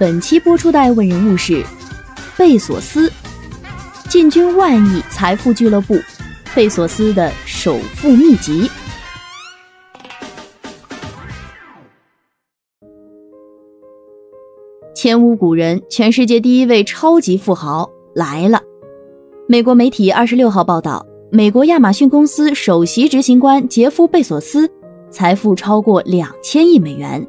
本期播出的爱问人物是贝索斯，进军万亿财富俱乐部，贝索斯的首富秘籍。前无古人，全世界第一位超级富豪来了。美国媒体二十六号报道，美国亚马逊公司首席执行官杰夫·贝索斯。财富超过两千亿美元，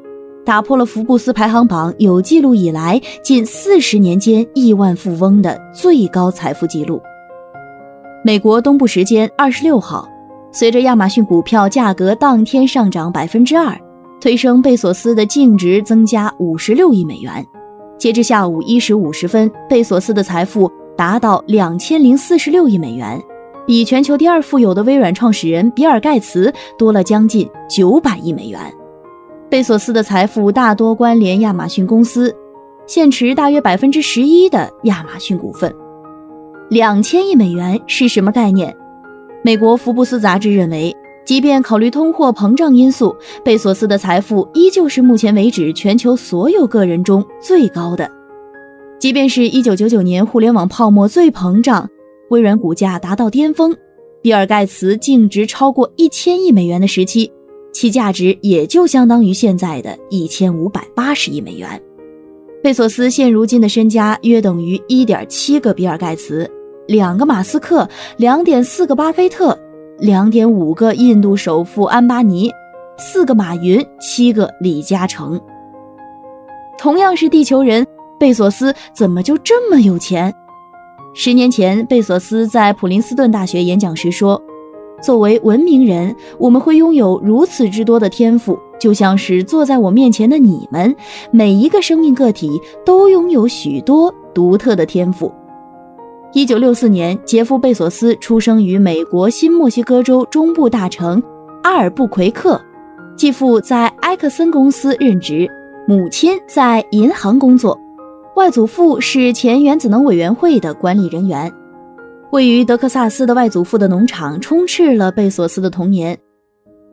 打破了福布斯排行榜有记录以来近四十年间亿万富翁的最高财富记录。美国东部时间二十六号，随着亚马逊股票价格当天上涨百分之二，推升贝索斯的净值增加五十六亿美元。截至下午一时五十分，贝索斯的财富达到两千零四十六亿美元。比全球第二富有的微软创始人比尔·盖茨多了将近九百亿美元。贝索斯的财富大多关联亚马逊公司，现持大约百分之十一的亚马逊股份。两千亿美元是什么概念？美国福布斯杂志认为，即便考虑通货膨胀因素，贝索斯的财富依旧是目前为止全球所有个人中最高的。即便是一九九九年互联网泡沫最膨胀。微软股价达到巅峰，比尔·盖茨净值超过一千亿美元的时期，其价值也就相当于现在的一千五百八十亿美元。贝索斯现如今的身家约等于一点七个比尔·盖茨，两个马斯克，两点四个巴菲特，两点五个印度首富安巴尼，四个马云，七个李嘉诚。同样是地球人，贝索斯怎么就这么有钱？十年前，贝索斯在普林斯顿大学演讲时说：“作为文明人，我们会拥有如此之多的天赋，就像是坐在我面前的你们，每一个生命个体都拥有许多独特的天赋。”一九六四年，杰夫·贝索斯出生于美国新墨西哥州中部大城阿尔布奎克，继父在埃克森公司任职，母亲在银行工作。外祖父是前原子能委员会的管理人员，位于德克萨斯的外祖父的农场充斥了贝索斯的童年。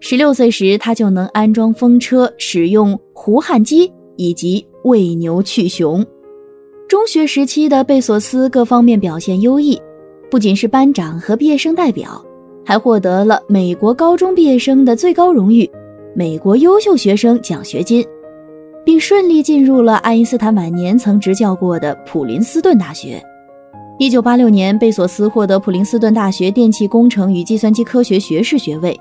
十六岁时，他就能安装风车、使用胡焊机以及喂牛去熊。中学时期的贝索斯各方面表现优异，不仅是班长和毕业生代表，还获得了美国高中毕业生的最高荣誉——美国优秀学生奖学金。并顺利进入了爱因斯坦晚年曾执教过的普林斯顿大学。一九八六年，贝索斯获得普林斯顿大学电气工程与计算机科学学士学位。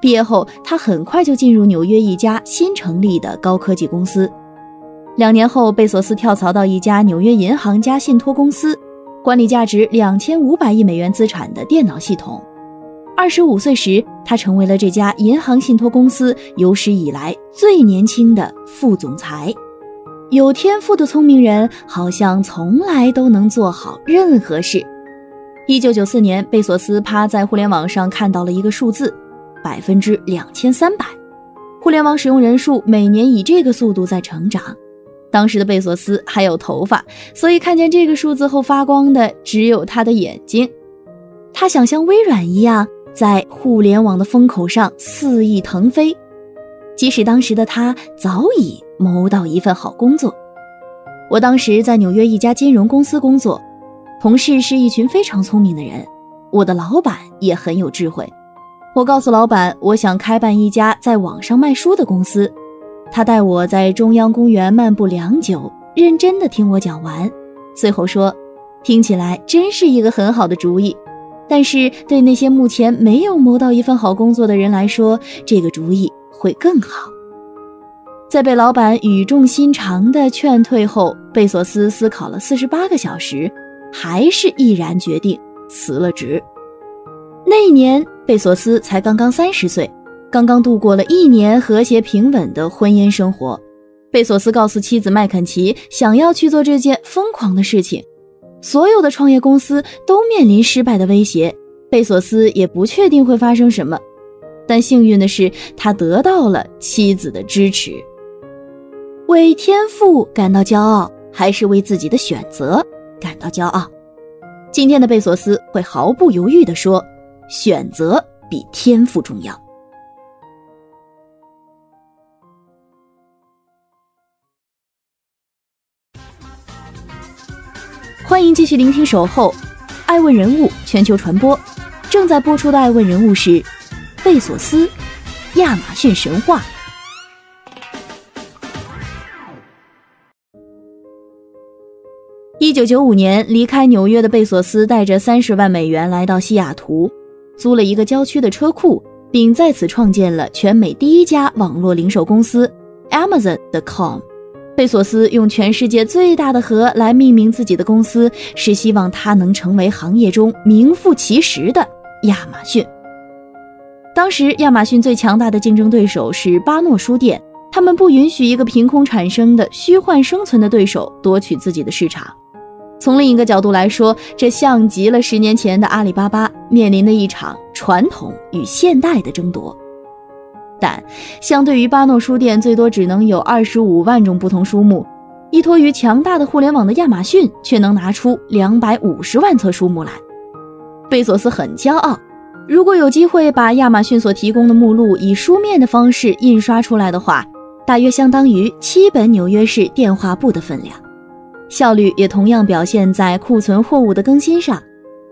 毕业后，他很快就进入纽约一家新成立的高科技公司。两年后，贝索斯跳槽到一家纽约银行家信托公司，管理价值两千五百亿美元资产的电脑系统。二十五岁时，他成为了这家银行信托公司有史以来最年轻的副总裁。有天赋的聪明人好像从来都能做好任何事。一九九四年，贝索斯趴在互联网上看到了一个数字：百分之两千三百。互联网使用人数每年以这个速度在成长。当时的贝索斯还有头发，所以看见这个数字后发光的只有他的眼睛。他想像微软一样。在互联网的风口上肆意腾飞，即使当时的他早已谋到一份好工作。我当时在纽约一家金融公司工作，同事是一群非常聪明的人，我的老板也很有智慧。我告诉老板，我想开办一家在网上卖书的公司。他带我在中央公园漫步良久，认真地听我讲完，最后说：“听起来真是一个很好的主意。”但是对那些目前没有谋到一份好工作的人来说，这个主意会更好。在被老板语重心长的劝退后，贝索斯思考了四十八个小时，还是毅然决定辞了职。那一年，贝索斯才刚刚三十岁，刚刚度过了一年和谐平稳的婚姻生活。贝索斯告诉妻子麦肯齐，想要去做这件疯狂的事情。所有的创业公司都面临失败的威胁，贝索斯也不确定会发生什么。但幸运的是，他得到了妻子的支持。为天赋感到骄傲，还是为自己的选择感到骄傲？今天的贝索斯会毫不犹豫地说：“选择比天赋重要。”欢迎继续聆听《守候》，爱问人物全球传播。正在播出的爱问人物是贝索斯，亚马逊神话。一九九五年，离开纽约的贝索斯带着三十万美元来到西雅图，租了一个郊区的车库，并在此创建了全美第一家网络零售公司 Amazon.com。贝索斯用全世界最大的河来命名自己的公司，是希望它能成为行业中名副其实的亚马逊。当时，亚马逊最强大的竞争对手是巴诺书店，他们不允许一个凭空产生的虚幻生存的对手夺取自己的市场。从另一个角度来说，这像极了十年前的阿里巴巴面临的一场传统与现代的争夺。但相对于巴诺书店最多只能有二十五万种不同书目，依托于强大的互联网的亚马逊却能拿出两百五十万册书目来。贝索斯很骄傲，如果有机会把亚马逊所提供的目录以书面的方式印刷出来的话，大约相当于七本纽约市电话簿的分量。效率也同样表现在库存货物的更新上。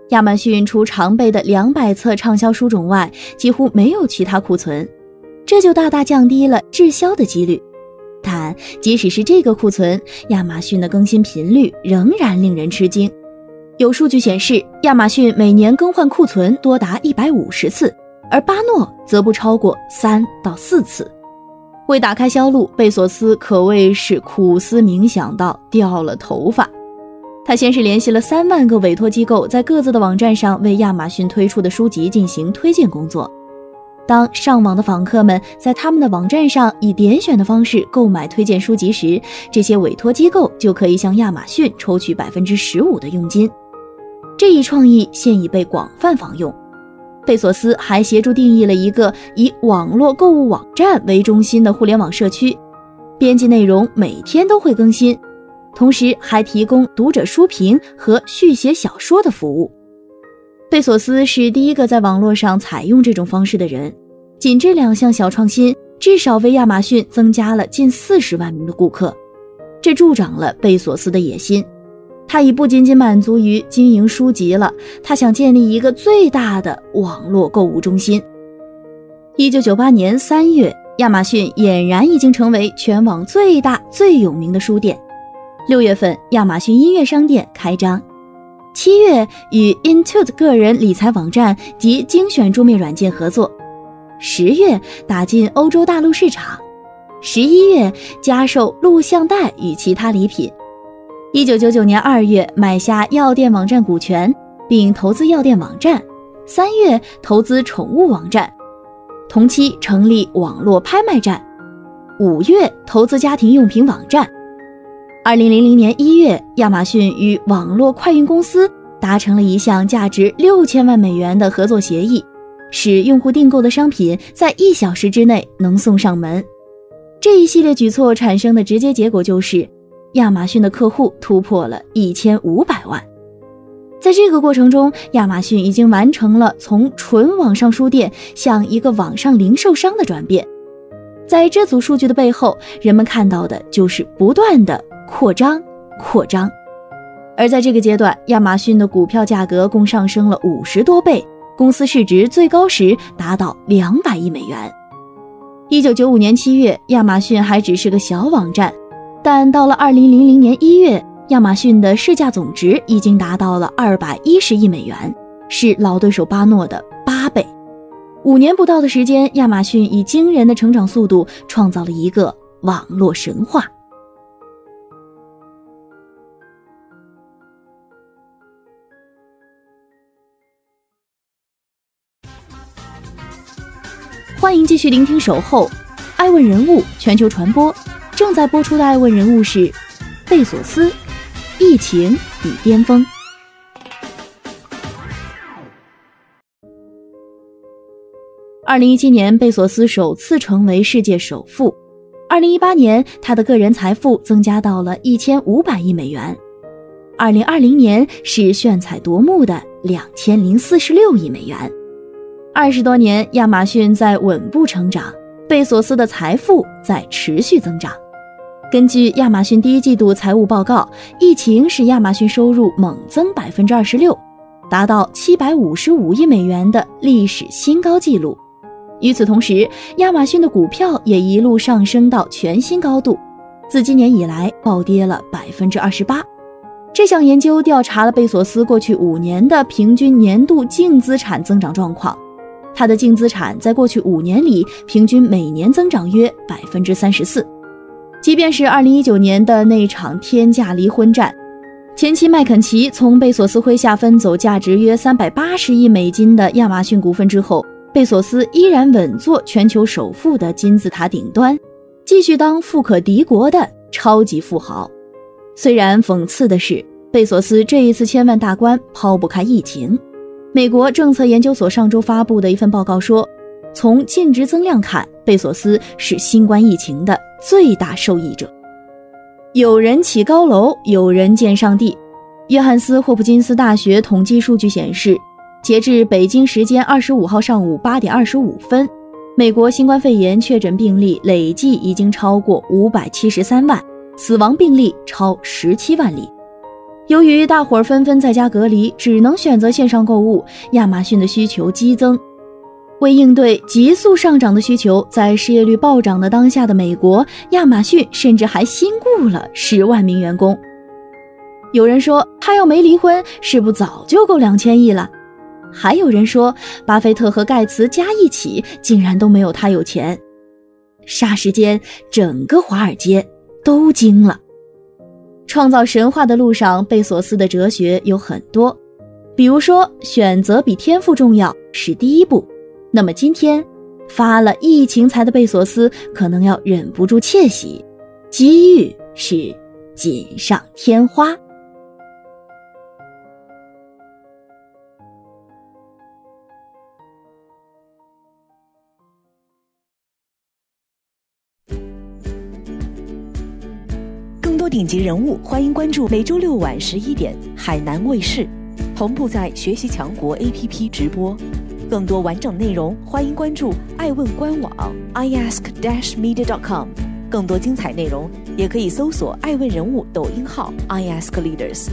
亚马逊除常备的两百册畅销书种外，几乎没有其他库存。这就大大降低了滞销的几率，但即使是这个库存，亚马逊的更新频率仍然令人吃惊。有数据显示，亚马逊每年更换库存多达一百五十次，而巴诺则不超过三到四次。为打开销路，贝索斯可谓是苦思冥想到掉了头发。他先是联系了三万个委托机构，在各自的网站上为亚马逊推出的书籍进行推荐工作。当上网的访客们在他们的网站上以点选的方式购买推荐书籍时，这些委托机构就可以向亚马逊抽取百分之十五的佣金。这一创意现已被广泛仿用。贝索斯还协助定义了一个以网络购物网站为中心的互联网社区，编辑内容每天都会更新，同时还提供读者书评和续写小说的服务。贝索斯是第一个在网络上采用这种方式的人，仅这两项小创新，至少为亚马逊增加了近四十万名的顾客，这助长了贝索斯的野心。他已不仅仅满足于经营书籍了，他想建立一个最大的网络购物中心。一九九八年三月，亚马逊俨然已经成为全网最大最有名的书店。六月份，亚马逊音乐商店开张。七月与 Intuit 个人理财网站及精选桌面软件合作，十月打进欧洲大陆市场，十一月加售录像带与其他礼品。一九九九年二月买下药店网站股权，并投资药店网站。三月投资宠物网站，同期成立网络拍卖站。五月投资家庭用品网站。二零零零年一月，亚马逊与网络快运公司达成了一项价值六千万美元的合作协议，使用户订购的商品在一小时之内能送上门。这一系列举措产生的直接结果就是，亚马逊的客户突破了一千五百万。在这个过程中，亚马逊已经完成了从纯网上书店向一个网上零售商的转变。在这组数据的背后，人们看到的就是不断的。扩张，扩张，而在这个阶段，亚马逊的股票价格共上升了五十多倍，公司市值最高时达到两百亿美元。一九九五年七月，亚马逊还只是个小网站，但到了二零零零年一月，亚马逊的市价总值已经达到了二百一十亿美元，是老对手巴诺的八倍。五年不到的时间，亚马逊以惊人的成长速度创造了一个网络神话。欢迎继续聆听《守候》，爱问人物全球传播，正在播出的《爱问人物》是贝索斯，疫情与巅峰。二零一七年，贝索斯首次成为世界首富。二零一八年，他的个人财富增加到了一千五百亿美元。二零二零年是炫彩夺目的两千零四十六亿美元。二十多年，亚马逊在稳步成长，贝索斯的财富在持续增长。根据亚马逊第一季度财务报告，疫情使亚马逊收入猛增百分之二十六，达到七百五十五亿美元的历史新高纪录。与此同时，亚马逊的股票也一路上升到全新高度，自今年以来暴跌了百分之二十八。这项研究调查了贝索斯过去五年的平均年度净资产增长状况，他的净资产在过去五年里平均每年增长约百分之三十四。即便是二零一九年的那场天价离婚战，前妻麦肯齐从贝索斯麾下分走价值约三百八十亿美金的亚马逊股份之后。贝索斯依然稳坐全球首富的金字塔顶端，继续当富可敌国的超级富豪。虽然讽刺的是，贝索斯这一次千万大关抛不开疫情。美国政策研究所上周发布的一份报告说，从净值增量看，贝索斯是新冠疫情的最大受益者。有人起高楼，有人见上帝。约翰斯霍普金斯大学统计数据显示。截至北京时间二十五号上午八点二十五分，美国新冠肺炎确诊病例累计已经超过五百七十三万，死亡病例超十七万例。由于大伙儿纷纷在家隔离，只能选择线上购物，亚马逊的需求激增。为应对急速上涨的需求，在失业率暴涨的当下的美国，亚马逊甚至还新雇了十万名员工。有人说，他要没离婚，是不早就够两千亿了？还有人说，巴菲特和盖茨加一起竟然都没有他有钱。霎时间，整个华尔街都惊了。创造神话的路上，贝索斯的哲学有很多，比如说，选择比天赋重要是第一步。那么今天，发了疫情财的贝索斯可能要忍不住窃喜，机遇是锦上添花。更多顶级人物，欢迎关注每周六晚十一点海南卫视，同步在学习强国 APP 直播。更多完整内容，欢迎关注爱问官网 iask-media.com。更多精彩内容，也可以搜索爱问人物抖音号 iaskleaders。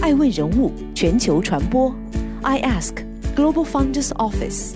爱问人物全球传播，iask Global Founders Office。